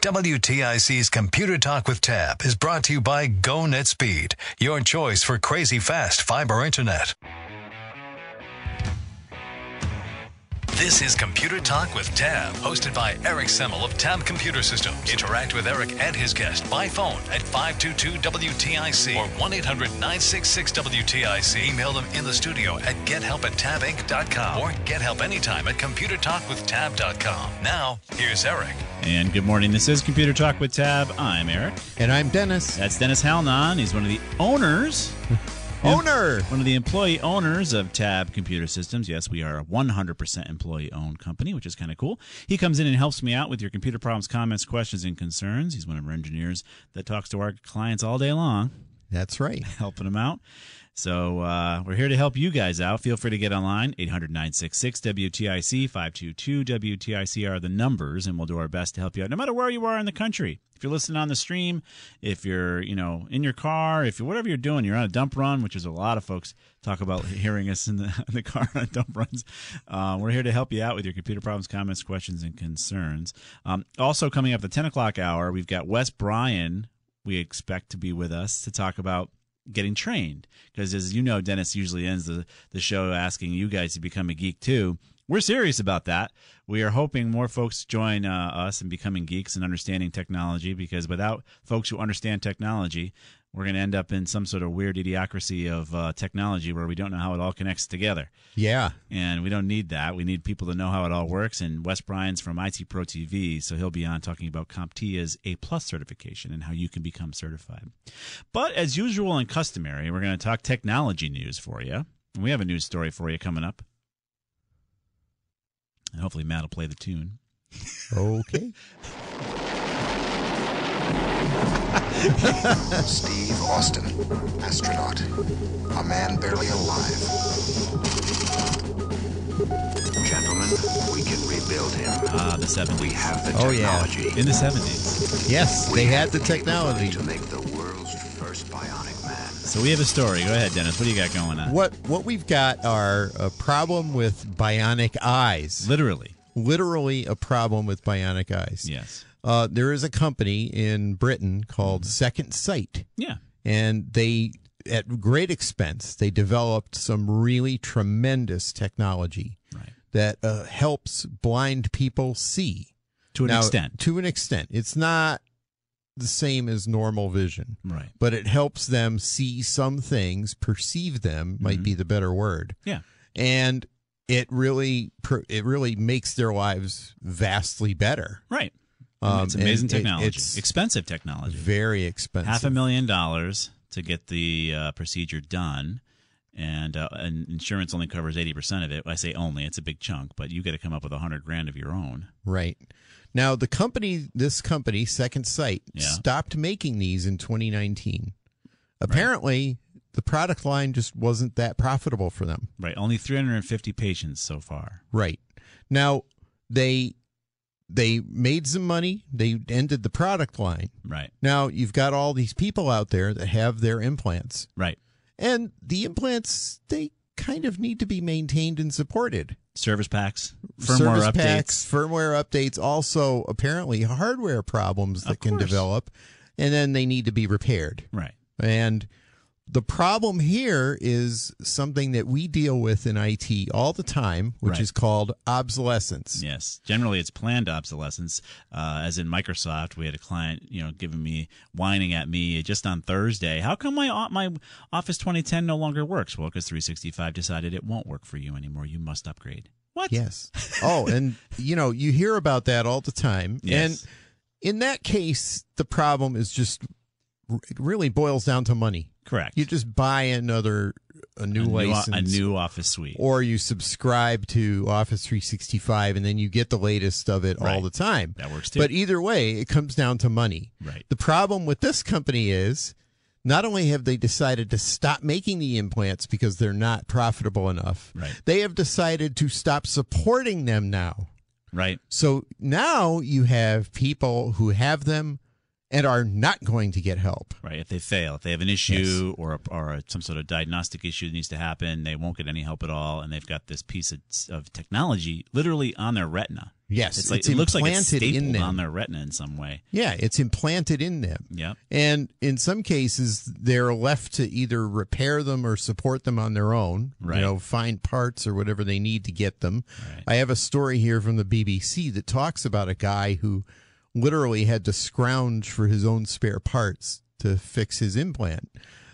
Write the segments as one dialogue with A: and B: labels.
A: WTIC's Computer Talk with Tab is brought to you by GoNet Speed, your choice for crazy fast fiber internet. This is Computer Talk with Tab, hosted by Eric Semmel of Tab Computer Systems. Interact with Eric and his guest by phone at 522-WTIC or 1-800-966-WTIC. Email them in the studio at gethelp at tabinc.com or get help anytime at computertalkwithtab.com. Now, here's Eric.
B: And good morning. This is Computer Talk with Tab. I'm Eric.
C: And I'm Dennis.
B: That's Dennis Halnon. He's one of the owners.
C: Owner.
B: One of the employee owners of Tab Computer Systems. Yes, we are a 100% employee owned company, which is kind of cool. He comes in and helps me out with your computer problems, comments, questions, and concerns. He's one of our engineers that talks to our clients all day long.
C: That's right.
B: Helping them out. So uh, we're here to help you guys out. Feel free to get online. 800 966 WTIC 522 WTIC are the numbers, and we'll do our best to help you out no matter where you are in the country. If you're listening on the stream, if you're you know in your car, if you're whatever you're doing, you're on a dump run, which is a lot of folks talk about hearing us in the, in the car on dump runs. Uh, we're here to help you out with your computer problems, comments, questions, and concerns. Um, also coming up the 10 o'clock hour, we've got Wes Bryan. We expect to be with us to talk about getting trained. Because as you know dennis usually ends the, the show asking you guys to become a geek too. We're serious about that. We are hoping more folks join uh, us in becoming geeks and understanding technology because without folks who understand technology we're going to end up in some sort of weird idiocracy of uh, technology where we don't know how it all connects together.
C: Yeah.
B: And we don't need that. We need people to know how it all works. And Wes Bryan's from IT Pro TV, so he'll be on talking about CompTIA's A plus certification and how you can become certified. But as usual and customary, we're going to talk technology news for you. And we have a news story for you coming up. And hopefully Matt will play the tune.
C: Okay.
D: Steve Austin, astronaut, a man barely alive. Gentlemen, we can rebuild him.
B: Ah, the 70s.
D: We have the
C: Oh, yeah.
B: In the 70s.
C: Yes, they had the technology.
D: to make the world's first bionic man.
B: So we have a story. Go ahead, Dennis. What do you got going on?
C: What what we've got are a problem with bionic eyes.
B: Literally.
C: Literally a problem with bionic eyes.
B: Yes.
C: Uh, there is a company in Britain called Second Sight,
B: Yeah.
C: and they, at great expense, they developed some really tremendous technology
B: Right.
C: that uh, helps blind people see.
B: To an
C: Now,
B: extent.
C: To an extent. It's not the same as normal vision.
B: Right.
C: But it helps them see some things, perceive them might
B: Mm-hmm.
C: be the better word.
B: Yeah.
C: And it really it really makes their lives vastly better.
B: Right.
C: Um,
B: it's amazing
C: and it-
B: technology.
C: it's
B: Expensive technology.
C: very expensive.
B: Half a million dollars to get the uh, procedure done. And, uh, and insurance only covers 80% of it. I say only, it's a big chunk, but you got to come up with a hundred grand of your own.
C: Right. Now the company this company, Second Sight,
B: Yeah.
C: stopped making these in 2019. Apparently the product line just wasn't that profitable for them.
B: Right. Only 350 patients so far.
C: Right. Now they they made some money. They ended the product line.
B: Right.
C: Now you've got all these people out there that have their implants,
B: Right.
C: and the implants they kind of need to be maintained and supported.
B: Service packs, firmware
C: Service
B: updates.
C: packs, firmware updates, also apparently hardware problems that can develop, and then they need to be repaired.
B: Right.
C: And the problem here is something that we deal with in IT all the time, which
B: Right.
C: is called obsolescence.
B: Yes, generally it's planned obsolescence. Uh, as in Microsoft, we had a client, you know, giving me whining at me just on Thursday. How come my my Office 2010 no longer works? Well, because 365 decided it won't work for you anymore. You must upgrade. What?
C: Yes. Oh, and you know, you hear about that all the time.
B: Yes.
C: And in that case, the problem is just it really boils down to money.
B: Correct.
C: You just buy another a new
B: a new,
C: license
B: a new Office suite.
C: or you subscribe to Office 365 and then you get the latest of it all the time.
B: That works too.
C: But either way, it comes down to money.
B: Right.
C: The problem with this company is not only have they decided to stop making the implants because they're not profitable enough,
B: Right.
C: they have decided to stop supporting them now.
B: right.
C: So now you have people who have them and are not going to get help.
B: Right. If they fail, if they have an issue or a, or a, some sort of diagnostic issue that needs to happen, they won't get any help at all, and they've got this piece of, of technology literally on their retina.
C: Yes,
B: it's like
C: it's
B: it looks like it's
C: implanted
B: stapled on their retina in some way.
C: Yeah, it's implanted in them.
B: Yep.
C: And in some cases, they're left to either repair them or support them on their own.
B: Right.
C: You know, find parts or whatever they need to get them.
B: Right.
C: I have a story here from the BBC that talks about a guy who literally had to scrounge for his own spare parts to fix his implant.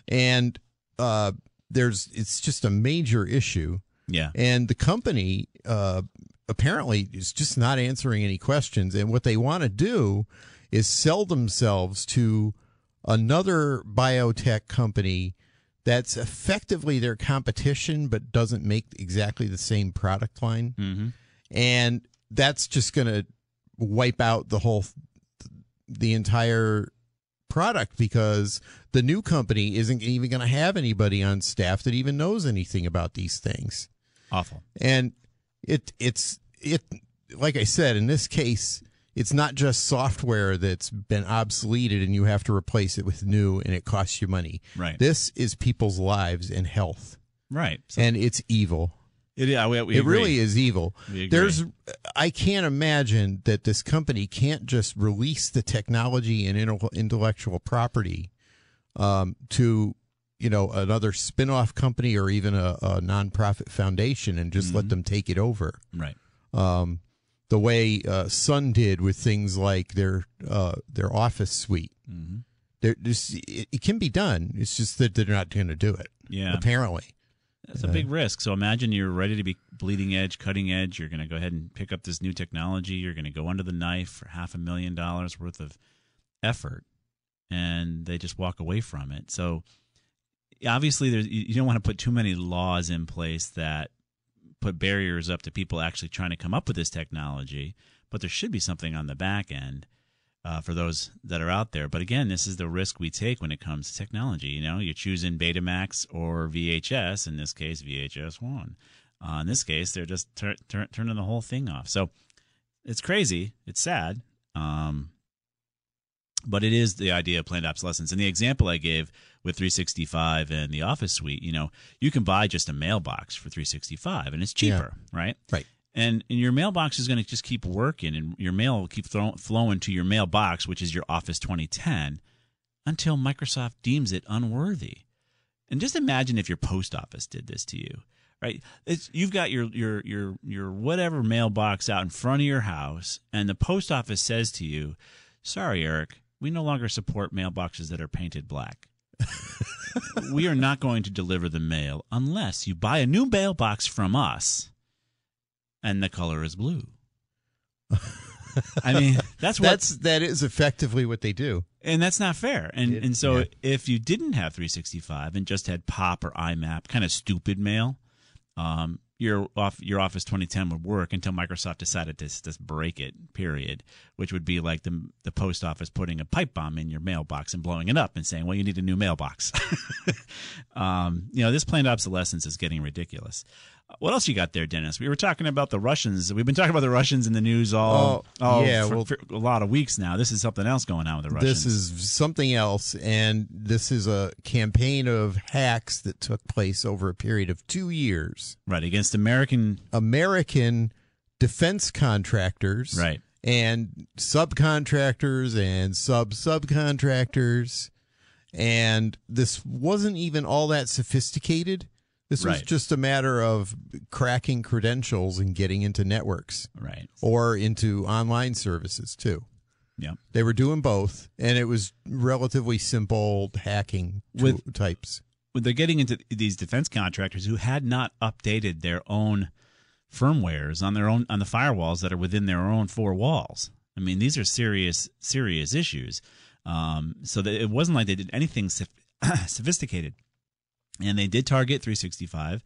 C: And uh, there's it's just a major issue.
B: Yeah.
C: And the company uh, apparently is just not answering any questions. And what they want to do is sell themselves to another biotech company that's effectively their competition, but doesn't make exactly the same product line.
B: Mm-hmm.
C: And that's just going to wipe out the whole, the entire product because the new company isn't even going to have anybody on staff that even knows anything about these things
B: Awful.
C: and it it's it like i said in this case it's not just software that's been obsoleted and you have to replace it with new and it costs you money
B: Right.
C: this is people's lives and health
B: Right. So
C: and it's evil
B: it, yeah, we, we
C: it really is evil there's i can't imagine that this company can't just release the technology and intellectual property um, to you know another spin-off company or even a, a nonprofit foundation and just
B: Mm-hmm.
C: let them take it over
B: Right.
C: um, the way uh, Sun did with things like their uh, their office suite.
B: Mm-hmm.
C: There, it, it can be done. It's just that they're not going to do it.
B: Yeah.
C: apparently.
B: That's a big risk. So imagine you're ready to be bleeding edge, cutting edge. You're going to go ahead and pick up this new technology. You're going to go under the knife for half a million dollars worth of effort, and they just walk away from it. So obviously, there's, you you don't want to put too many laws in place that put barriers up to people actually trying to come up with this technology. But there should be something on the back end uh, for those that are out there. But again, this is the risk we take when it comes to technology. You know, you're choosing Betamax or VHS. In this case, VHS won. Uh, in this case, they're just tur- tur- turning the whole thing off. So it's crazy. It's sad. Um, but it is the idea of planned obsolescence. And the example I gave with 365 and the Office Suite, you know, you can buy just a mailbox for 365 and it's cheaper, right?
C: Right.
B: And, and your mailbox is going to just keep working, and your mail will keep throw, flowing to your mailbox, which is your Office 2010, until Microsoft deems it unworthy. And just imagine if your post office did this to you, right? It's, you've got your your your your whatever mailbox out in front of your house, and the post office says to you, "Sorry, Eric, we no longer support mailboxes that are painted black." we are not going to deliver the mail unless you buy a new mailbox from us and the color is blue. I mean, that's what
C: That's that is effectively what they do.
B: and that's not fair. And
C: It-
B: and so
C: yeah.
B: if you didn't have 365 and just had Pop or IMAP, kind of stupid mail, um, your off your Office 2010 would work until Microsoft decided to just break it. Period. Which would be like the the post office putting a pipe bomb in your mailbox and blowing it up and saying, "Well, you need a new mailbox." um, you know, this planned obsolescence is getting ridiculous. What else you got there, Dennis? We were talking about the Russians. We've been talking about the Russians in the news all,
C: Oh,
B: all
C: yeah,
B: for,
C: well-
B: for a lot of weeks now. This is something else going on with the Russians.
C: This is something else, and this is a campaign of hacks that took place over a period of two years.
B: right against American.
C: American defense contractors,
B: Right.
C: and subcontractors and sub subcontractors, and this wasn't even all that sophisticated. This was just a matter of cracking credentials and getting into networks
B: Right.
C: or into online services too.
B: Yeah.
C: They were doing both, and it was relatively simple hacking
B: With-
C: types.
B: Well, they're getting into these defense contractors who had not updated their own firmwares on their own on the firewalls that are within their own four walls. I mean, these are serious serious issues. Um, so that it wasn't like they did anything sophisticated, and they did target 365.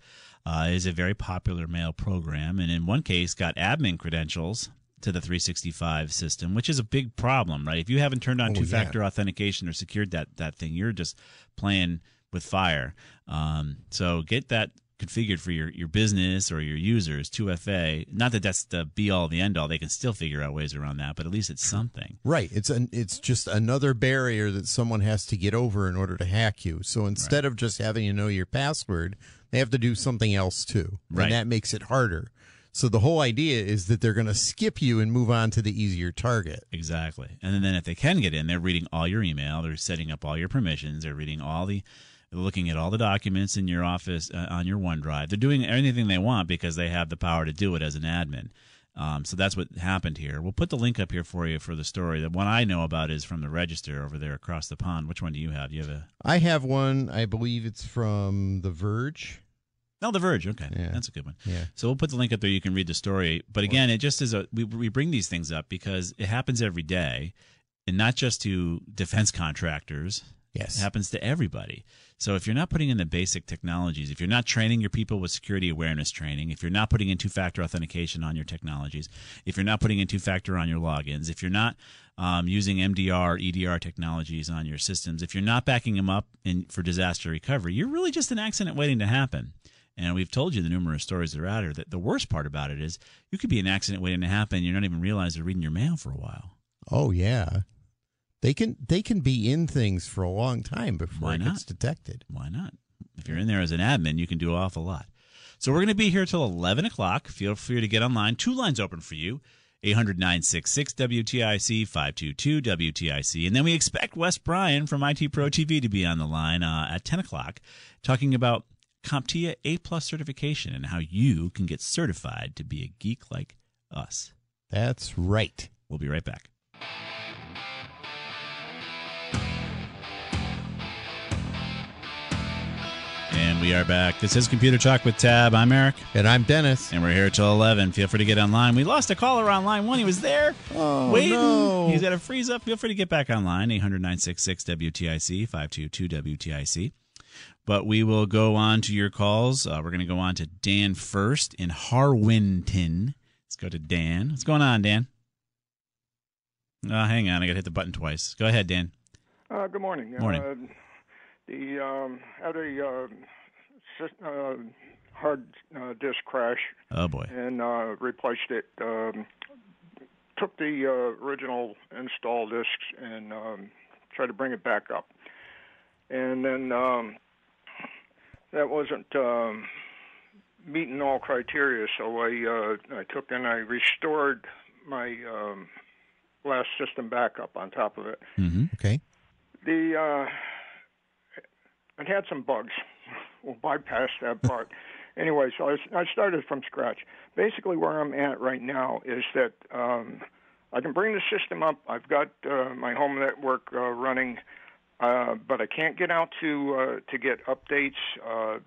B: Uh, is a very popular mail program, and in one case, got admin credentials to the 365 system, which is a big problem, right? If you haven't turned on
C: Oh,
B: two-factor authentication or secured that that thing, you're just playing with fire. Um, so get that configured for your, your business or your users. 2FA. Not that that's the be all the end all. They can still figure out ways around that, but at least it's something.
C: Right. It's an it's just another barrier that someone has to get over in order to hack you. So instead of just having to know your password, they have to do something else too.
B: Right.
C: And that makes it harder. So the whole idea is that they're going to skip you and move on to the easier target.
B: Exactly. And then if they can get in, they're reading all your email, they're setting up all your permissions, they're reading all the they're looking at all the documents in your office uh, on your OneDrive. They're doing anything they want because they have the power to do it as an admin. Um, so that's what happened here. We'll put the link up here for you for the story. The one I know about is from the Register over there across the pond. Which one do you have? Do you have a
C: I have one, I believe it's from The Verge.
B: No, The Verge. Okay,
C: Yeah.
B: that's a good one.
C: Yeah.
B: So we'll put the link up there. You can read the story. But again, it just is a we we bring these things up because it happens every day, and not just to defense contractors.
C: Yes.
B: It happens to everybody. So if you're not putting in the basic technologies, if you're not training your people with security awareness training, if you're not putting in two-factor authentication on your technologies, if you're not putting in two-factor on your logins, if you're not um, using MDR, EDR technologies on your systems, if you're not backing them up in, for disaster recovery, you're really just an accident waiting to happen. And we've told you the numerous stories that are out here that the worst part about it is you could be an accident waiting to happen. You're not even realize they're reading your mail for a while.
C: Oh yeah. They can they can be in things for a long time before
B: Why
C: it
B: not?
C: gets detected.
B: Why not? If you're in there as an admin, you can do an awful lot. So we're going to be here till 11 o'clock. Feel free to get online. Two lines open for you. 800 966 WTIC 522 WTIC. And then we expect Wes Bryan from IT Pro TV to be on the line uh, at 10 o'clock talking about CompTIA A plus certification and how you can get certified to be a geek like us.
C: That's right.
B: We'll be right back. And we are back. This is Computer Talk with Tab. I'm Eric.
C: And I'm Dennis.
B: And we're here till 11. Feel free to get online. We lost a caller on line one. He was there
C: Oh,
B: waiting.
C: no.
B: He's got a freeze up. Feel free to get back online. 800 966 WTIC 522 WTIC. But we will go on to your calls. Uh, we're going to go on to Dan first in Harwinton. Let's go to Dan. What's going on, Dan? Uh, hang on. I got to hit the button twice. Go ahead, Dan.
E: Uh, good morning.
B: Morning.
E: Uh, the um, had a uh, uh, hard uh, disk crash
B: Oh, boy.
E: and uh, replaced it. Um, took the uh, original install disks and um, tried to bring it back up, and then um, that wasn't um, meeting all criteria. So I uh, I took and I restored my um, last system backup on top of it.
B: Mm-hmm.
C: Okay.
E: The uh, it had some bugs. We'll bypass that part. anyway, so I, I started from scratch. Basically, where I'm at right now is that um, I can bring the system up. I've got uh, my home network uh, running, uh, but I can't get out to uh, to get updates. Uh,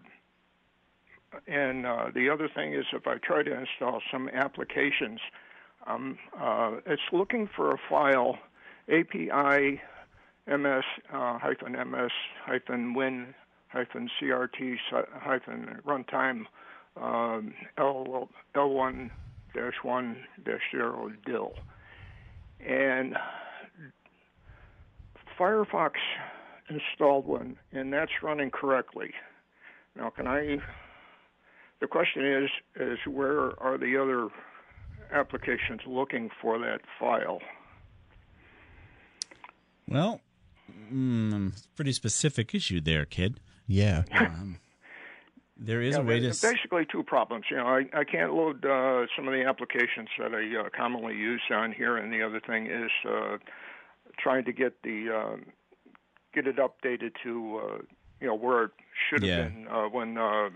E: and uh, the other thing is, if I try to install some applications, um, uh, it's looking for a file, API ms uh, hyphen ms hyphen win hyphen crt hyphen runtime um, L L1 dash one dash zero dill, and Firefox installed one, and that's running correctly. Now, can I? The question is, is where are the other applications looking for that file?
B: Well, mm, pretty specific issue there, kid.
C: Yeah.
B: Um, there is
E: Yeah,
B: a way to.
E: basically two problems. You know, I, I can't load uh, some of the applications that I uh, commonly use on here, and the other thing is uh, trying to get the um, get it updated to uh, you know where it should have
B: Yeah.
E: been uh, when uh,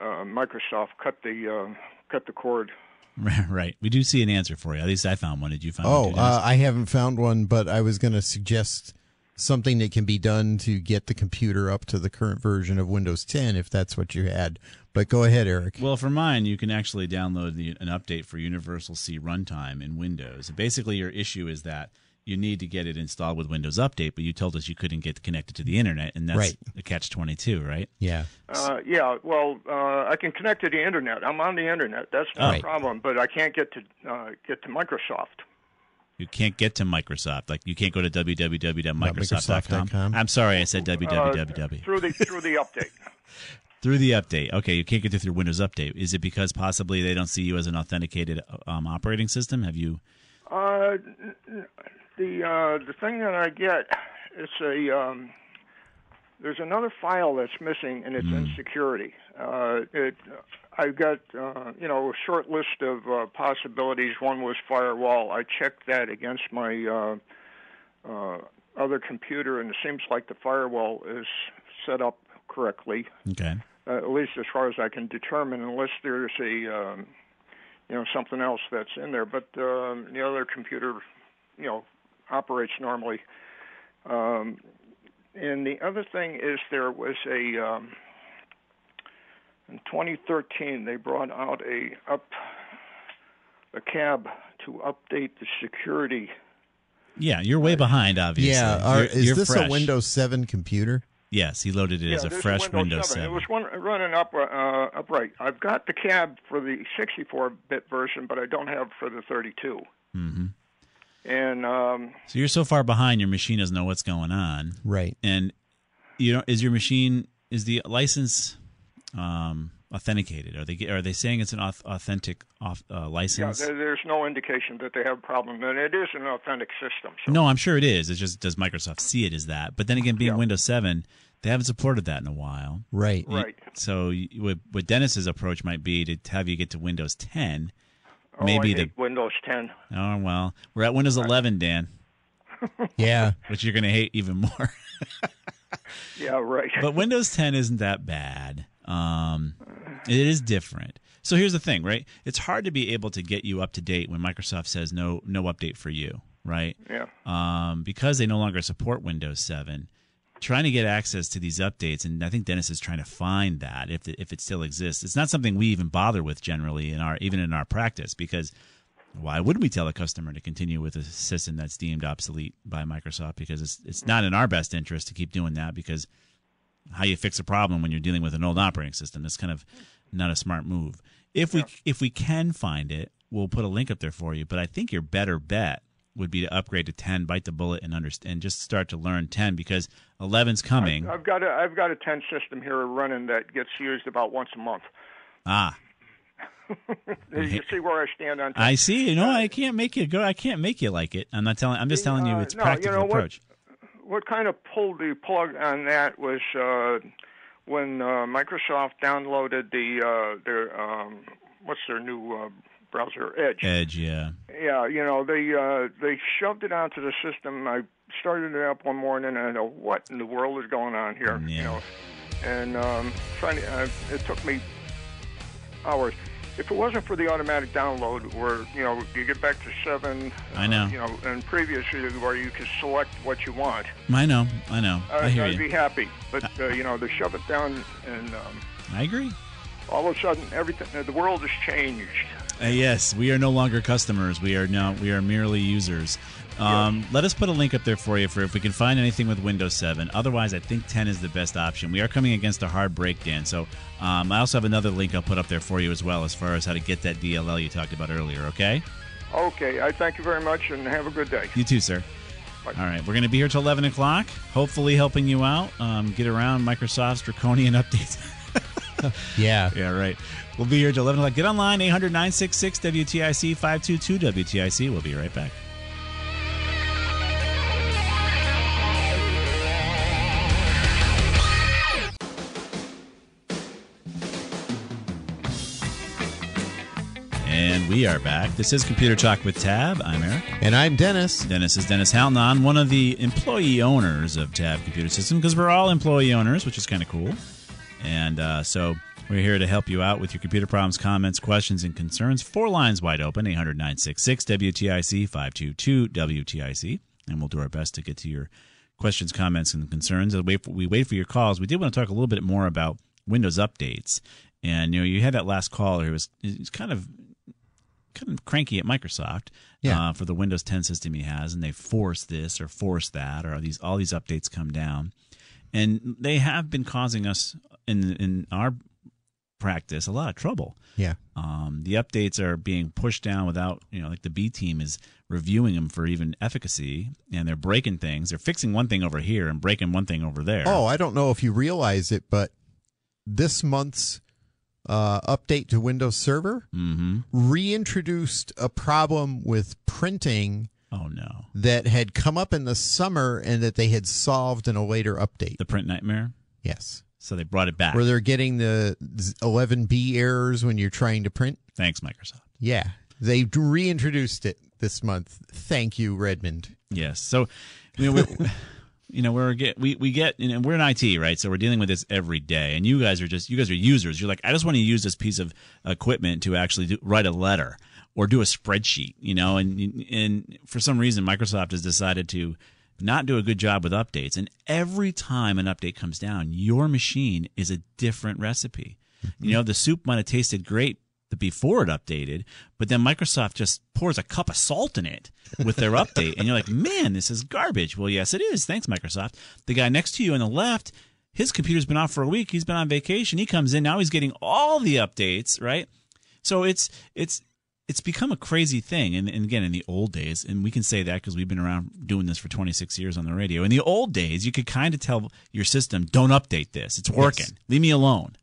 E: uh, Microsoft cut the uh, cut the cord.
B: right. We do see an answer for you. At least I found one. Did you find one?
C: Oh,
B: too, Dennis?
C: uh, I haven't found one, but I was going to suggest something that can be done to get the computer up to the current version of Windows 10 if that's what you had. But go ahead, Eric.
B: Well, for mine, you can actually download the, an update for Universal C Runtime in Windows. Basically, your issue is that you need to get it installed with Windows Update, but you told us you couldn't get connected to the internet, and that's
C: Right.
B: the catch twenty two, right?
C: Yeah.
E: Uh, yeah, well, uh, I can connect to the internet. I'm on the internet. That's no
B: Right.
E: problem. But I can't get to uh, get to Microsoft.
B: You can't get to Microsoft. Like you can't go to www.microsoft.com.
C: Microsoft.com.
B: I'm sorry, I said
E: Uh,
B: www.
E: through the through the update.
B: through the update. Okay, you can't get it through Windows Update. Is it because possibly they don't see you as an authenticated um, operating system? Have you?
E: Uh, n- n- the uh, the thing that I get, it's a um, there's another file that's missing, and it's in security. Uh, it I've got uh, you know a short list of uh, possibilities. One was firewall. I checked that against my uh, uh, other computer, and it seems like the firewall is set up correctly.
B: Okay.
E: uh, at least as far as I can determine, unless there's a um, you know something else that's in there. But um, the other computer, you know, operates normally. Um, and the other thing is there was a um, in 2013 they brought out a up a cab to update the security.
B: Yeah, you're way behind, obviously.
C: Yeah. Are,
B: You're-
C: is
B: you're
C: this
B: fresh.
C: a Windows 7 computer?
B: Yes, he loaded it
E: yeah,
B: as a fresh
E: a Windows, 7.
B: 7.
E: It was one running up uh, upright. I've got the cab for the 64-bit version, but I don't have for the 32.
B: Mm-hmm.
E: And um,
B: So you're so far behind, your machine doesn't know what's going on.
C: Right.
B: And you know, is your machine is the license um, authenticated? Are they are they saying it's an authentic off, uh, license?
E: there, there's no indication that they have a problem, and it is an authentic system. So
B: no, I'm sure it is. It's just does Microsoft see it as that? But then again, being
E: Yeah.
B: Windows 7, they haven't supported that in a while.
C: Right.
B: You-
E: Right.
B: So you- what, what Dennis's approach might be to have you get to Windows 10.
E: oh,
B: maybe
E: I
B: the
E: Windows 10.
B: oh well, we're at Windows 11, Dan,
C: Yeah.
B: which you're going to hate even more.
E: Yeah, right.
B: but Windows 10 isn't that bad. Um, it is different. So here's the thing, right? It's hard to be able to get you up to date when Microsoft says no no update for you, right?
E: yeah.
B: Um, because they no longer support Windows 7. Trying to get access to these updates, and I think Dennis is trying to find that if it, if it still exists. It's not something we even bother with generally in our even in our practice because why would we tell a customer to continue with a system that's deemed obsolete by Microsoft? Because it's it's not in our best interest to keep doing that because how you fix a problem when you're dealing with an old operating system. That's kind of not a smart move. If we if we can find it, we'll put a link up there for you. But I think your better bet would be to upgrade to 10, bite the bullet, and understand, and just start to learn 10 because 11's coming.
E: I've got a I've got a 10 system here running that gets used about once a month.
B: ah,
E: You see where I stand on 10.
B: I see. You know, I can't make you go. I can't make you like it. I'm not telling. I'm just telling you
E: Uh,
B: it's
E: no, you
B: practical
E: know what?
B: approach.
E: What kind of pulled the plug on that was uh, when uh, Microsoft downloaded the uh, their um, what's their new uh, browser Edge.
B: Edge, yeah.
E: Yeah, you know they uh, they shoved it onto the system. I started it up one morning and I know what in the world is going on here. You know, and um, trying to, uh, it took me hours. If it wasn't for the automatic download, where you know you get back to seven,
B: I know.
E: uh, you know, and previously where you could select what you want,
B: I know. I know.
E: uh,
B: I hear
E: I'd
B: you.
E: be happy. But uh, you know, they shove it down, and um,
B: I agree.
E: all of a sudden, everything, the world has changed.
B: Uh, yes, we are no longer customers. We are now we are merely users. Um, Let us put a link up there for you for if we can find anything with Windows 7. Otherwise, I think 10 is the best option. We are coming against a hard break, Dan. So um, I also have another link I'll put up there for you as well, as far as how to get that DLL you talked about earlier. Okay?
E: Okay, I thank you very much, and have a good day.
B: You too, sir.
E: Bye.
B: All right, we're going to be here till 11 o'clock. Hopefully, helping you out. Um, get around Microsoft's draconian updates.
C: Yeah.
B: Yeah, right. We'll be here till 11 o'clock. Get online, 800 966 WTIC 522 WTIC. We'll be right back. We are back. This is Computer Talk with Tab. I'm Eric.
C: And I'm Dennis.
B: Dennis is Dennis Halnon, one of the employee owners of Tab Computer System, because we're all employee owners, which is kind of cool. And uh, so we're here to help you out with your computer problems, comments, questions, and concerns. Four lines wide open 800 966 WTIC 522 WTIC. And we'll do our best to get to your questions, comments, and concerns. As we wait for, we wait for your calls, we did want to talk a little bit more about Windows updates. And you know, you had that last caller who was, was kind of kind of cranky at Microsoft
C: Yeah.
B: uh, for the Windows 10 system he has, and they force this or force that, or these all these updates come down, and they have been causing us in in our practice a lot of trouble.
C: Yeah.
B: Um, the updates are being pushed down without, you know, like the B team is reviewing them for even efficacy, and they're breaking things. They're fixing one thing over here and breaking one thing over there.
C: Oh, I don't know if you realize it, but this month's uh, update to Windows Server
B: mm-hmm.
C: reintroduced a problem with printing
B: oh no,
C: that had come up in the summer and that they had solved in a later update.
B: the print nightmare.
C: Yes.
B: So they brought it back.
C: Where they're getting the 11B errors when you're trying to print.
B: Thanks, Microsoft.
C: Yeah. They reintroduced it this month. Thank you, Redmond.
B: Yes. So, you know, we, you know, we're get we we get you know we're in IT, right? So we're dealing with this every day, and you guys are just you guys are users. You're like, I just want to use this piece of equipment to actually do, write a letter or do a spreadsheet, you know, and and for some reason Microsoft has decided to not do a good job with updates, and every time an update comes down, your machine is a different recipe. You know, the soup might have tasted great before it updated, but then Microsoft just pours a cup of salt in it with their update, and you're like, man, this is garbage. Well, yes, it is. Thanks, Microsoft. The guy next to you on the left, his computer's been off for a week. He's been on vacation. He comes in now. He's getting all the updates, right? So it's it's it's become a crazy thing. And, and again, in the old days, and we can say that because we've been around doing this for 26 years on the radio. In the old days, you could kind of tell your system, "Don't update this. It's working.
C: Yes.
B: Leave me alone."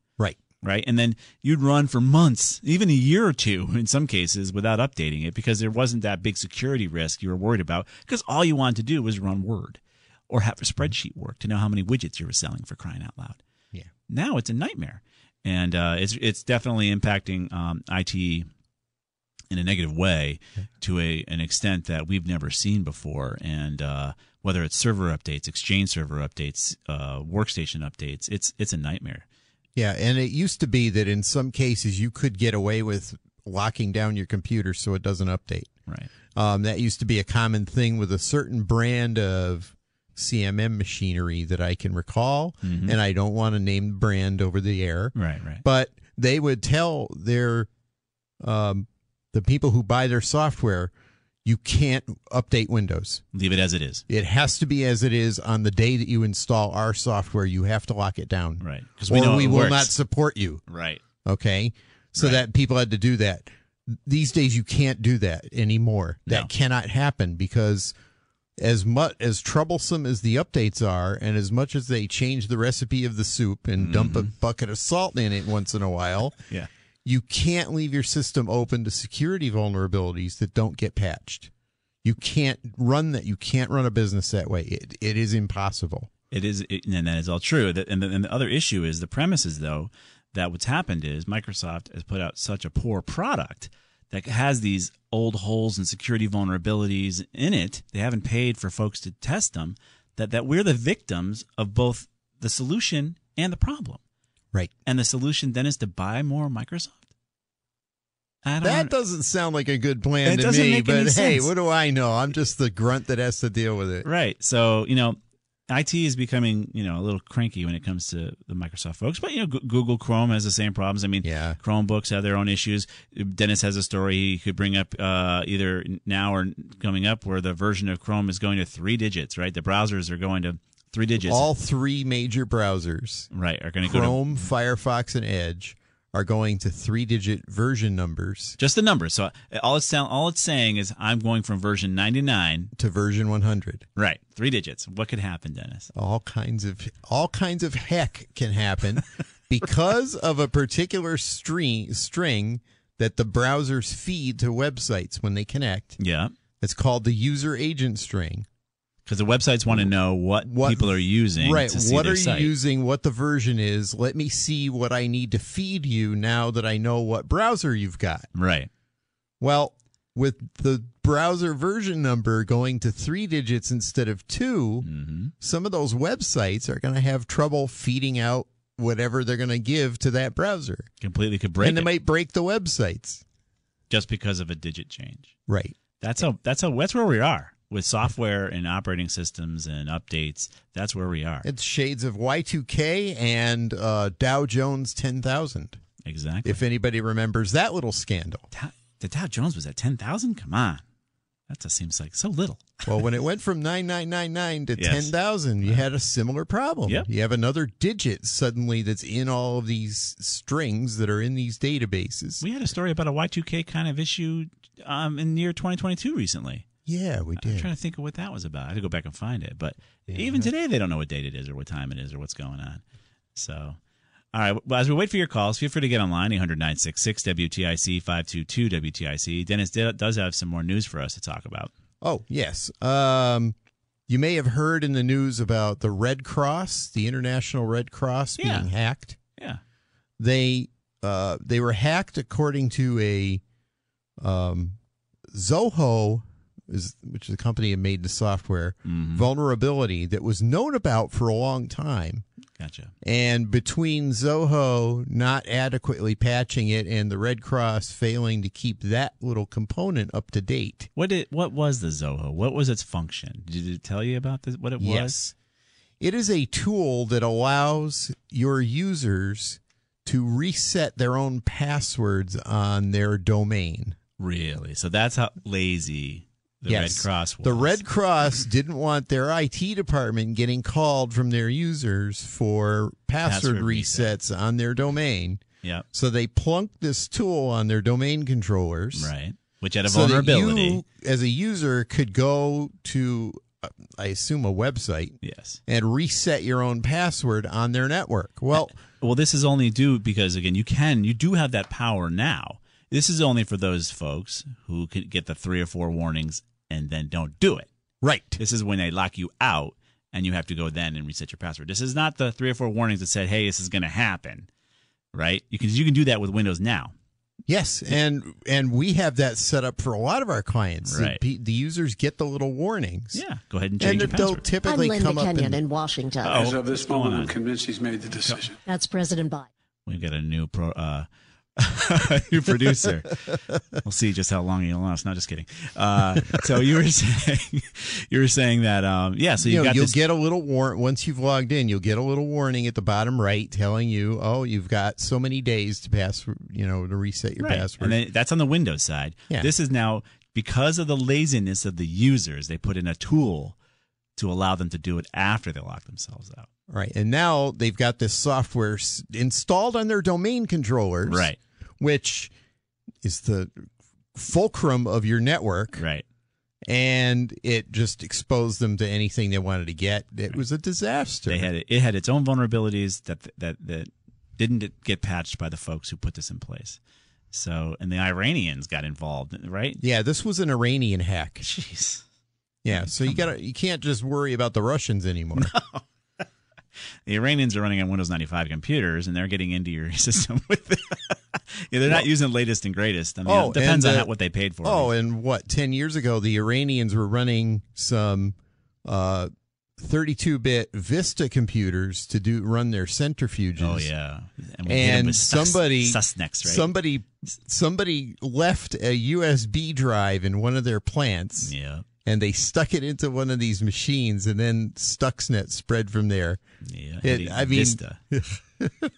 C: Right.
B: And then you'd run for months, even a year or two in some cases, without updating it because there wasn't that big security risk you were worried about because all you wanted to do was run Word or have a spreadsheet work to know how many widgets you were selling for crying out loud.
C: Yeah.
B: Now it's a nightmare, and uh, it's it's definitely impacting um, IT in a negative way to a an extent that we've never seen before, and. Uh, whether it's server updates, Exchange server updates, uh, workstation updates, it's it's a nightmare.
C: Yeah, and it used to be that in some cases you could get away with locking down your computer so it doesn't update.
B: Right.
C: Um, that used to be a common thing with a certain brand of CMM machinery that I can recall,
B: Mhm.
C: and I don't want to name the brand over the air.
B: Right, right.
C: But they would tell their um, the people who buy their software, you can't update Windows.
B: Leave it as it is.
C: It has to be as it is on the day that you install our software. You have to lock it down.
B: Right.
C: Because
B: we
C: we, will
B: works.
C: not support you.
B: Right.
C: Okay. So that people had to do that. These days you can't do that anymore. That
B: No.
C: cannot happen because as much as troublesome as the updates are and as much as they change the recipe of the soup and dump a bucket of salt in it once in a while,
B: Mm-hmm. Yeah.
C: You can't leave your system open to security vulnerabilities that don't get patched. You can't run that. You can't run a business that way. It, it is impossible.
B: It is, and that is all true. And the, and the other issue is the premises, though, that what's happened is Microsoft has put out such a poor product that has these old holes and security vulnerabilities in it. They haven't paid for folks to test them. That that we're the victims of both the solution and the problem.
C: Right.
B: And the solution then is to buy more Microsoft. I don't
C: That doesn't sound like a good plan
B: It
C: to me, but hey, what do I know? I'm just the grunt that has to deal with it.
B: Right. So, you know, IT is becoming, you know, a little cranky when it comes to the Microsoft folks. But, you know, Google Chrome has the same problems. I mean,
C: Yeah.
B: Chromebooks have their own issues. Dennis has a story he could bring up uh, either now or coming up where the version of Chrome is going to three digits, right? The browsers are going to three digits.
C: All three major browsers,
B: right, are going to go to
C: Chrome, Firefox, and Edge, are going to three-digit version numbers
B: just the numbers. So uh, all it's, tell, all it's saying is I'm going from version 99,
C: to version 100.
B: right, three digits. What could happen, Dennis?
C: All kinds of all kinds of heck can happen because of a particular string string that the browsers feed to websites when they connect.
B: Yeah.
C: It's called the user agent string.
B: Because the websites want to know what,
C: What-
B: people are using
C: Right.
B: to see
C: What are you using? What the version is? Let me see what I need to feed you now that I know what browser you've got.
B: Right.
C: Well, with the browser version number going to three digits instead of 2
B: Mm-hmm.
C: some of those websites are going to have trouble feeding out whatever they're going to give to that browser.
B: Completely could break
C: and they
B: it
C: might break the websites.
B: just because of a digit change.
C: Right.
B: That's how that's how that's where we are with software and operating systems and updates. That's where we are.
C: It's shades of Y2K and uh, Dow Jones 10,000.
B: Exactly.
C: If anybody remembers that little scandal.
B: Dow, the Dow Jones was at ten thousand. Come on, that just seems like so little.
C: Well, when it went from 9999 to
B: Yes.
C: 10,000, you had a similar problem.
B: Yep.
C: You have another digit suddenly that's in all of these strings that are in these databases.
B: We had a story about a Y2K kind of issue um, in the year 2022 recently.
C: Yeah, we did.
B: I'm trying to think of what that was about. I had to go back and find it. But even today, they don't know what date it is or what time it is or what's going on. So, all right. Well, as we wait for your calls, feel free to get online 800 966 WTIC 522 WTIC. Dennis does have some more news for us to talk about.
C: Oh, yes. Um, you may have heard in the news about the Red Cross, the International Red Cross
B: Yeah.
C: being hacked.
B: Yeah.
C: They uh, they were hacked according to a um, Zoho, is, which is a company that made the software, mm-hmm. vulnerability that was known about for a long time.
B: Gotcha.
C: And between Zoho not adequately patching it and the Red Cross failing to keep that little component up to date.
B: What did what was the Zoho? What was its function? Did it tell you about this? What it was?
C: Yes. It is a tool that allows your users to reset their own passwords on their domain.
B: Really? So that's how lazy the Red Cross was.
C: The Red Cross didn't want their IT department getting called from their users for password,
B: Password reset.
C: resets on their domain.
B: Yep.
C: So they plunked this tool on their domain controllers.
B: Right. Which had a
C: so that
B: vulnerability.
C: you, as a user, could go to, uh, I assume, a website.
B: Yes.
C: And reset your own password on their network. Well,
B: Well, this is only due because again, you can, you do have that power now. This is only for those folks who could get the three or four warnings and then don't do it.
C: Right.
B: This is when they lock you out and you have to go then and reset your password. This is not the three or four warnings that said, "Hey, this is going to happen." Right? You can you can do that with Windows now.
C: Yes, and and we have that set up for a lot of our clients. The
B: Right.
C: pe- The, users get the little warnings.
B: Yeah. Go ahead and change your
C: they'll
B: password.
C: typically
F: I'm Linda
C: come up
F: Kenyon
C: and,
F: in Washington.
B: Uh-oh.
G: As of this
B: What's
G: moment. I'm convinced he's made the decision.
F: That's President Biden.
B: We've got a new pro, uh, new producer. we'll see just how long he'll last. No, just kidding. Uh, so you were saying, you were saying that, um, yeah. So
C: you
B: you
C: know, you'll
B: this.
C: get a little warrant once you've logged in. You'll get a little warning at the bottom right telling you, "Oh, you've got so many days to pass, you know, to reset your
B: right.
C: password."
B: and then that's on the Windows side.
C: Yeah.
B: This is now because of the laziness of the users. They put in a tool to allow them to do it after they lock themselves out.
C: Right. And now they've got this software s- installed on their domain controllers.
B: Right.
C: Which is the fulcrum of your network.
B: Right.
C: And it just exposed them to anything they wanted to get. It was a disaster.
B: They had it, it had its own vulnerabilities that that that didn't get patched by the folks who put this in place. So and the Iranians got involved, right?
C: yeah, this was an Iranian hack.
B: Jeez.
C: Yeah, so you got to you can't just worry about the Russians anymore.
B: The Iranians are running on Windows 95 computers, and they're getting into your system with it. yeah, they're not using latest and greatest. I mean, it depends
C: and
B: on how, what they paid for.
C: Oh, and what? Ten years ago, the Iranians were running some uh, 32-bit Vista computers to do run their centrifuges.
B: Oh, yeah. And we hit 'em
C: and
B: sus-
C: somebody
B: Susnex, right?
C: somebody somebody left a USB drive in one of their plants.
B: Yeah.
C: And they stuck it into one of these machines, and then Stuxnet spread from there.
B: Yeah,
C: It- I mean,
B: Vista.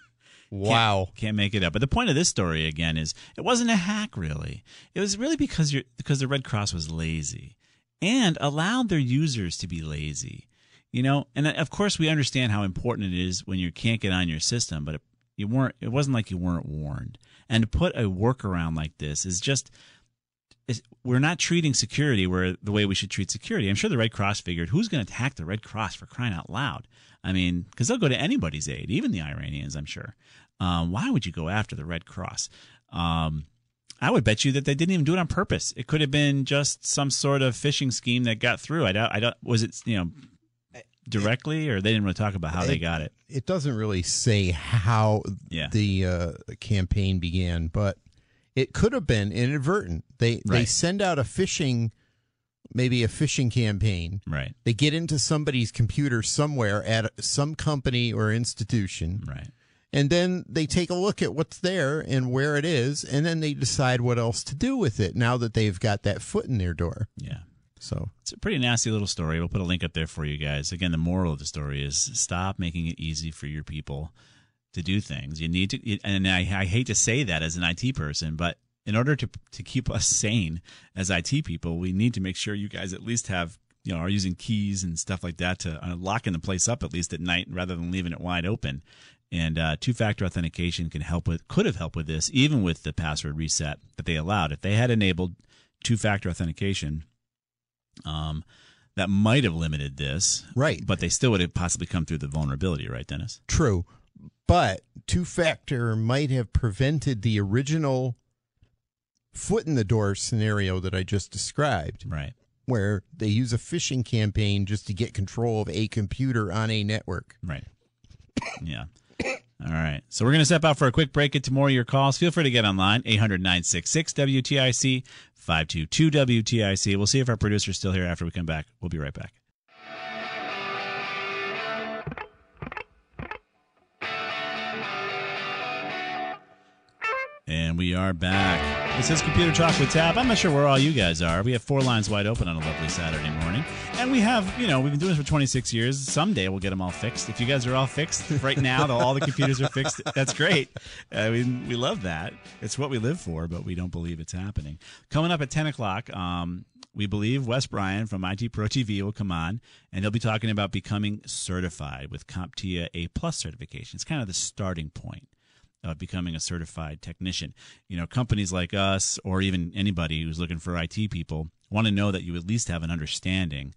C: wow.
B: Can't, can't make it up. But the point of this story again is it wasn't a hack really. It was really because you're because the Red Cross was lazy and allowed their users to be lazy. You know, and uh, of course we understand how important it is when you can't get on your system, but it, you weren't it wasn't like you weren't warned. And to put a workaround like this is just is we're not treating security where the way we should treat security. I'm sure the Red Cross figured who's going to attack the Red Cross for crying out loud. I mean, because they'll go to anybody's aid, even the Iranians. I'm sure. Um, why would you go after the Red Cross? Um, I would bet you that they didn't even do it on purpose. It could have been just some sort of phishing scheme that got through. I don't. I don't. Was it you know directly, or they didn't really talk about how they got it?
C: It doesn't really say how
B: Yeah.
C: the uh, campaign began, but It could have been inadvertent. They they send out a phishing, maybe a phishing campaign.
B: Right.
C: They get into somebody's computer somewhere at some company or institution.
B: Right.
C: And then they take a look at what's there and where it is, and then they decide what else to do with it now that they've got that foot in their door.
B: Yeah.
C: So
B: It's a pretty nasty little story. We'll put a link up there for you guys. Again, the moral of the story is stop making it easy for your people to do things. You need to, and I, I hate to say that as an IT person, but in order to to keep us sane as IT people, we need to make sure you guys at least have you know are using keys and stuff like that to uh, locking the place up at least at night rather than leaving it wide open. And uh, two-factor authentication can help with could have helped with this, even with the password reset that they allowed. If they had enabled two-factor authentication, um, that might have limited this,
C: Right.
B: But they still would have possibly come through the vulnerability, right, Dennis?
C: True. But two factor might have prevented the original foot in the door scenario that I just described.
B: Right.
C: Where they use a phishing campaign just to get control of a computer on a network.
B: Right. Yeah. All right. So we're going to step out for a quick break. Get to more of your calls. Feel free to get online, 800 966 WTIC, 522 WTIC. We'll see if our producer's still here after we come back. We'll be right back. And we are back. This is Computer Talk with Tab. I'm not sure where all you guys are. We have four lines wide open on a lovely Saturday morning. And we have, you know, we've been doing this for 26 years. Someday we'll get them all fixed. If you guys are all fixed right now, all the computers are fixed, that's great. I mean, we love that. It's what we live for, but we don't believe it's happening. Coming up at 10 o'clock, um, we believe Wes Bryan from IT Pro TV will come on, and he'll be talking about becoming certified with CompTIA A Plus certification. It's kind of the starting point of becoming a certified technician. You know, companies like us, or even anybody who's looking for IT people, want to know that you at least have an understanding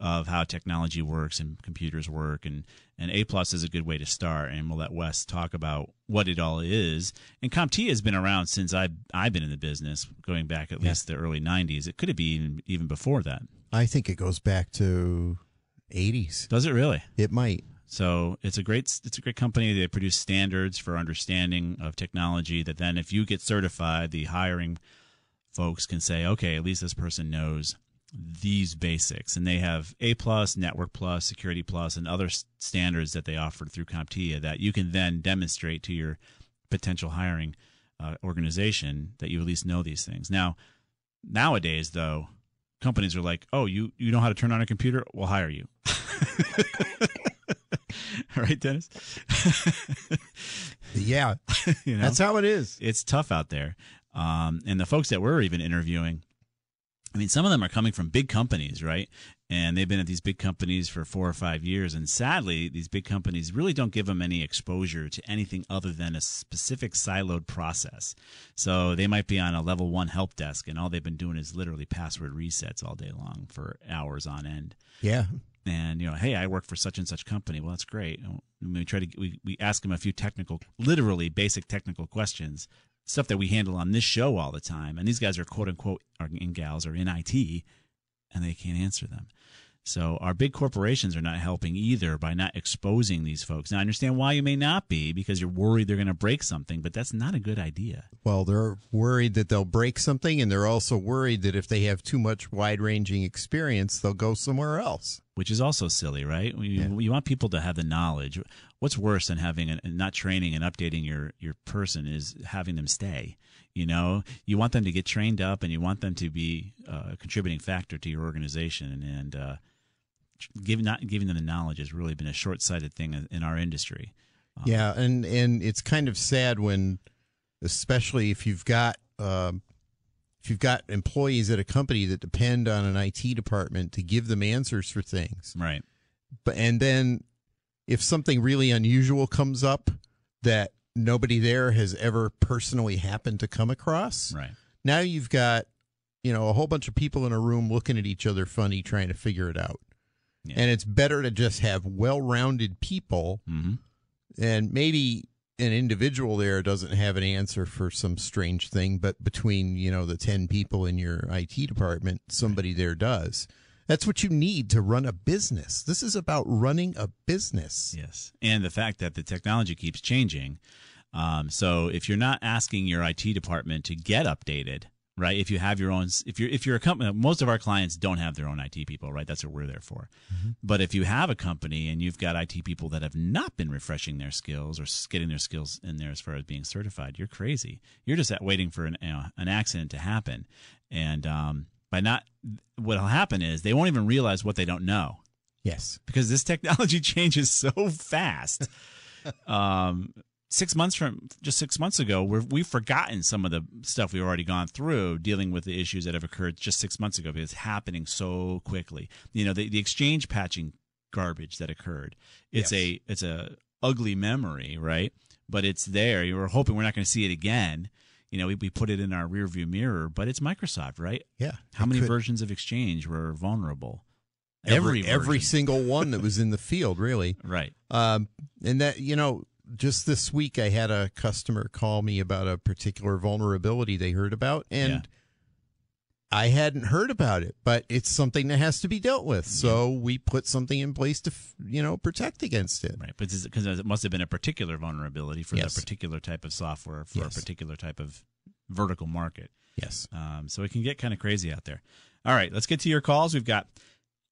B: of how technology works and computers work, and and A plus is a good way to start. And we'll let Wes talk about what it all is. And CompTIA has been around since I I've been in the business, going back at
C: Yeah.
B: least the early '90s. It could have been even before that.
C: I think it goes back to 80s.
B: Does it really?
C: It might.
B: So it's a great it's a great company. They produce standards for understanding of technology that then if you get certified, the hiring folks can say, okay, at least this person knows these basics. And they have A plus, Network plus, Security plus, and other standards that they offer through CompTIA that you can then demonstrate to your potential hiring uh, organization that you at least know these things. Now, nowadays though, companies are like, oh, you you know how to turn on a computer? We'll hire you. right, Dennis?
C: Yeah.
B: You know?
C: That's how it is.
B: It's tough out there. Um, and the folks that we're even interviewing, I mean, some of them are coming from big companies, right? And they've been at these big companies for four or five years. And sadly, these big companies really don't give them any exposure to anything other than a specific siloed process. So they might be on a level one help desk, and all they've been doing is literally password resets all day long for hours on end
C: Yeah.
B: And you know, hey, I work for such and such company. Well, that's great. And we try to we, we ask them a few technical, literally basic technical questions, stuff that we handle on this show all the time. And these guys are quote unquote are in gals are in IT, and they can't answer them. So our big corporations are not helping either by not exposing these folks. Now I understand why you may not be because you're worried they're going to break something, but that's not a good idea.
C: Well, they're worried that they'll break something, and they're also worried that if they have too much wide ranging experience, they'll go somewhere else.
B: Which is also silly, right? You, you want people to have the knowledge. What's worse than having an, not training and updating your your person is having them stay. You know, you want them to get trained up, and you want them to be uh, a contributing factor to your organization. And uh, giving not giving them the knowledge has really been a short sighted thing in- our industry.
C: Yeah, and and it's kind of sad when, especially if you've got um, if you've got employees at a company that depend on an IT department to give them answers for things,
B: Right.
C: but and then if something really unusual comes up that nobody there has ever personally happened to come across,
B: Right.
C: now you've got you know a whole bunch of people in a room looking at each other funny trying to figure it out.
B: Yeah.
C: And it's better to just have well-rounded people
B: hmm
C: and maybe an individual there doesn't have an answer for some strange thing, but between you know the ten people in your IT department, somebody there does. That's what you need to run a business. This is about running a business.
B: Yes, and the fact that the technology keeps changing. Um, so if you're not asking your IT department to get updated, right? If you have your own, if you're if you're a company, most of our clients don't have their own IT people, right? That's what we're there for. But if you have a company and you've got IT people that have not been refreshing their skills or getting their skills in there as far as being certified, you're crazy. You're just at waiting for an you know, an accident to happen, and um, by not, what'll happen is they won't even realize what they don't know
C: Yes.
B: because this technology changes so fast. um, six months from just six months ago, we're, we've forgotten some of the stuff we've already gone through dealing with the issues that have occurred just six months ago because it's happening so quickly. You know, the, the exchange patching garbage that occurred. It's
C: Yes.
B: a it's a ugly memory, right? But it's there. You were hoping we're not going to see it again. You know, we, we put it in our rearview mirror, but it's Microsoft, right?
C: Yeah.
B: How many
C: could-
B: versions of Exchange were vulnerable?
C: Every every
B: version.
C: single one that was in the field, really.
B: right.
C: Um, and that you know, just this week I had a customer call me about a particular vulnerability they heard about, and
B: Yeah.
C: I hadn't heard about it, but it's something that has to be dealt with. So we put something in place to, you know, protect against it.
B: Right, but because it must have been a particular vulnerability for
C: Yes.
B: that particular type of software for
C: Yes.
B: a particular type of vertical market.
C: Yes.
B: Um, so it can get kind of crazy out there. All right, let's get to your calls. We've got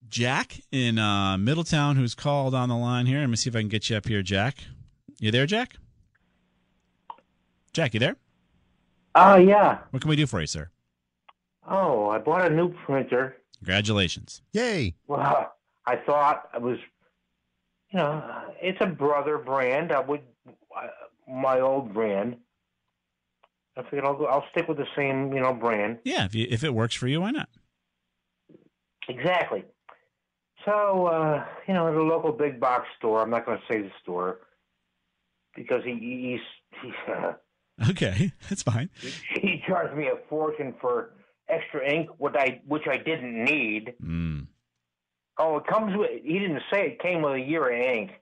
B: Jack in uh, Middletown who's called on the line here. Let me see if I can get you up here, Jack. You there, Jack? Jack, you there?
F: Oh, yeah.
B: What can we do for you, sir?
F: Oh, I bought a new printer.
B: Congratulations.
C: Yay.
F: Well, I thought it was, you know, it's a brother brand. I would, uh, my old brand. I figured I'll, go, I'll stick with the same, you know, brand.
B: Yeah, if you, if it works for you, why not?
F: Exactly. So, uh, you know, at a local big box store, I'm not going to say the store because he he's, he's uh,
B: Okay, that's fine.
F: he charged me a fortune for extra ink, what I which I didn't need.
B: Mm.
F: Oh, it comes with. He didn't say it came with a year of ink.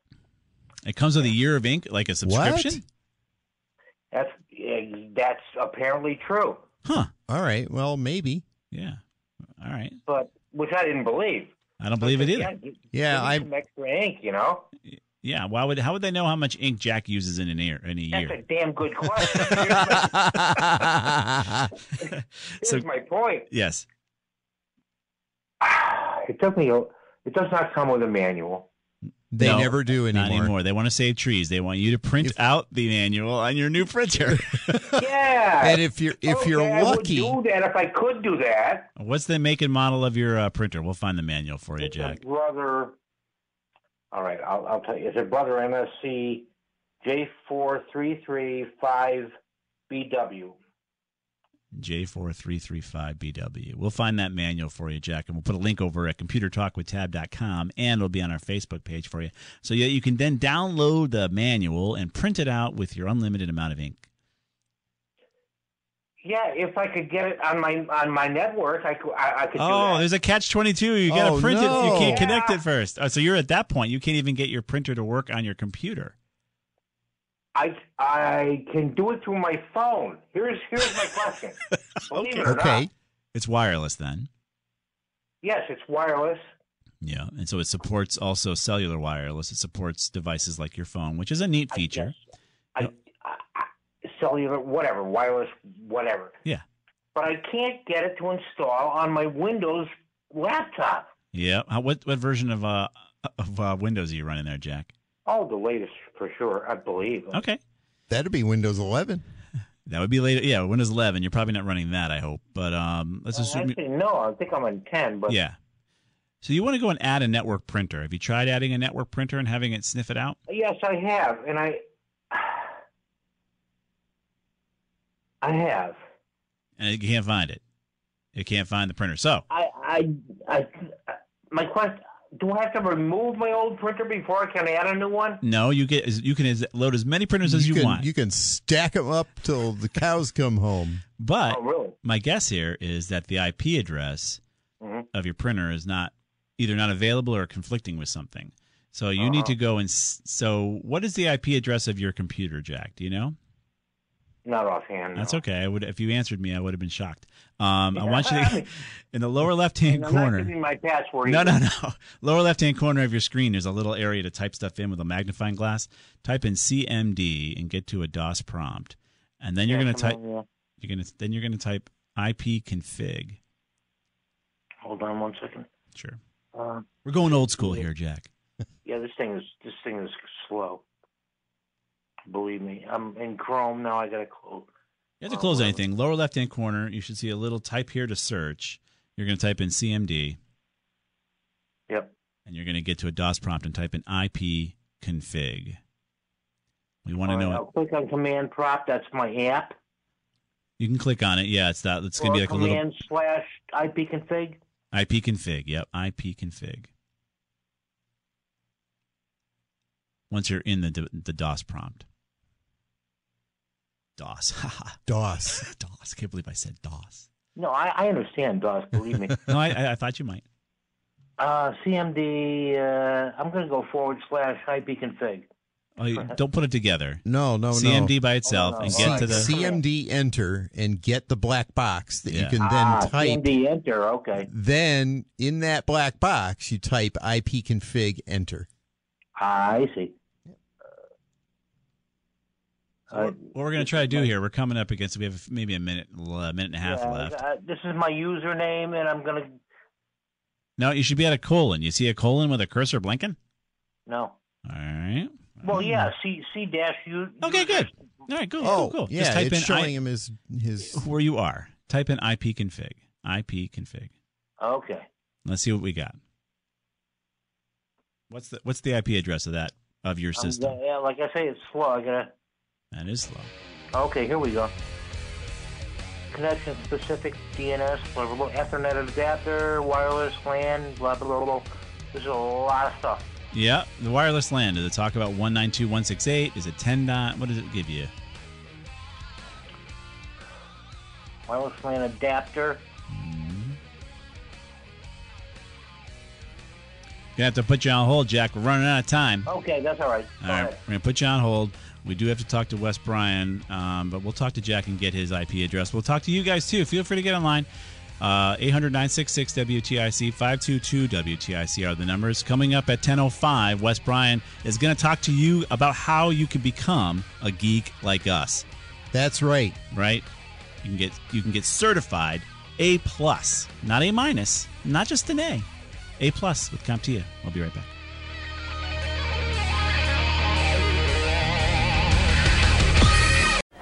B: It comes with a year of ink, like a subscription. What?
F: That's that's apparently true,
B: Huh?
C: All right. Well, maybe.
B: Yeah. All right.
F: but which I didn't believe.
B: I don't believe it either.
F: Yeah,
C: Yeah, I-
F: some extra ink. You know,
B: Yeah, why would how would they know how much ink Jack uses in an year in a year?
F: that's
B: year?
F: a damn good question. Here's my, here's
B: So-
F: my point.
B: yes.
F: It took me. It does not come with a manual.
C: They
B: No,
C: never do
B: Not
C: anymore.
B: anymore. They want to save trees. They want you to print out the manual on your new printer.
F: Yeah.
C: And if you're if
F: Okay,
C: you're
F: I would
C: lucky,
F: do that if I could do that.
B: What's the make and model of your uh, printer? We'll find the manual for you,
F: It's
B: Jack.
F: a brother. All right, I'll, I'll tell you. It's a brother MFC J4335BW.
B: J4335BW. We'll find that manual for you, Jack, and we'll put a link over at computertalkwithtab.com and it'll be on our Facebook page for you. So you can then download the manual and print it out with your unlimited amount of ink.
F: Yeah, if I could get it on my on my network, I could. I, I could do
B: Oh,
F: that.
B: there's a catch 22. You got to
C: Oh,
B: print it. You can't
C: no.
B: connect it first. Oh, so you're at that point. You can't even get your printer to work on your computer.
F: I I can do it through my phone. Here's here's my question. Believe it or
C: okay.
F: not,
B: It's wireless then.
F: yes, it's wireless.
B: Yeah, and so it supports also cellular wireless. It supports devices like your phone, which is a neat feature.
F: I, I, I cellular, whatever, wireless, whatever.
B: Yeah.
F: But I can't get it to install on my Windows laptop.
B: Yeah. How, what what version of uh of uh, Windows are you running there, Jack?
F: Oh, the latest for sure, I believe.
B: Okay.
C: That'd be Windows 11.
B: That would be later. Yeah, Windows 11. You're probably not running that, I hope. But um, let's
F: Well,
B: assume.
F: actually, no, I think I'm on 10, but
B: yeah. So you want to go and add a network printer? Have you tried adding a network printer and having it sniff it out?
F: yes, I have, and I, I have.
B: And you can't find it. You can't find the printer. So
F: I, I, I, my question: Do I have to remove my old printer before I can add a new one?
B: no, you get you can load as many printers as you,
C: can,
B: want.
C: You can stack them up till the cows come home.
B: but
F: Oh, really?
B: my guess here is that the IP address
F: Mhm.
B: of your printer is not either not available or conflicting with something. So you need
F: Uh-huh.
B: to go and so what is the IP address of your computer, Jack? Do you know?
F: Not offhand.
B: That's okay. I would if you answered me, I would have been shocked. Um, I want you to in the lower left hand corner.
F: my password.
B: No, no, no. Lower left hand corner of your screen, there's a little area to type stuff in with a magnifying glass. Type in CMD and get to a DOS prompt, and then you're
F: Yeah,
B: going to type.
F: on, yeah.
B: You're going to then you're going to type ipconfig.
F: Hold on one second.
B: Sure.
F: Uh,
B: We're going old school here, Jack.
F: yeah, this thing is this thing is slow. Believe me, I'm in Chrome now. I got to close.
B: You have to close um, anything. Lower left hand corner, you should see a little type here to search. You're going to type in CMD.
F: Yep.
B: And you're going to get to a DOS prompt and type in ipconfig. We want to
F: All right,
B: know.
F: I'll click on command prop. That's my app.
B: You can click on it. Yeah, it's that. It's going to be like a little
F: command slash ipconfig.
B: ipconfig. Yep, ipconfig. Once you're in the the DOS prompt. DOS.
C: DOS.
B: DOS. Can't believe I said DOS.
F: No, I, I understand DOS. Believe me.
B: No, I, I, I thought you might.
F: Uh, CMD. Uh, I'm going to go forward slash ipconfig.
B: Oh, you, don't put it together.
C: No, no, no.
B: CMD by itself
F: Oh, no.
B: and get to the.
C: CMD enter and get the black box that you
B: Yeah.
C: can then
F: ah,
C: type.
F: CMD enter. Okay.
C: Then in that black box, you type ipconfig enter.
F: I see. Uh,
B: What we're going to try to do here, we're coming up against. We have maybe a minute, a minute and a half
F: yeah,
B: left.
F: uh, this is my username, and I'm going to.
B: No, you should be at a colon. You see a colon with a cursor blinking?
F: No.
B: All right.
F: Well, yeah. C C dash U.
B: Okay, good. All right, cool,
C: Oh,
B: cool, cool.
C: yeah,
B: Just type
C: it's
B: in
C: showing
B: I-
C: him his his.
B: where you are. Type in ipconfig. ipconfig.
F: Okay.
B: Let's see what we got. What's the What's the IP address of that of your system?
F: gonna- yeah, like I say, it's slow. I gotta.
B: That is slow.
F: Okay, here we go. Connection specific DNS, blah, blah, blah, Ethernet adapter, wireless LAN, blah, blah, blah, blah. There's a lot of stuff.
B: Yeah, the wireless LAN. Does it talk about one nine two one six eight? Is it ten dot? What does it give you?
F: Wireless LAN adapter. Mm-hmm.
B: Gonna have to put you on hold, Jack. We're running out of time.
F: Okay, that's all right.
B: All
F: Go
B: right,
F: ahead.
B: we're gonna put you on hold. We do have to talk to Wes Bryan, um, but we'll talk to Jack and get his IP address. We'll talk to you guys too. Feel free to get online. Uh, 800 966 WTIC 522 WTIC are the numbers. Coming up at 10:05, Wes Bryan is going to talk to you about how you can become a geek like us.
C: That's right.
B: Right? You can get you can get certified A plus, not A minus, not just an A. A plus with CompTIA. We'll be right back.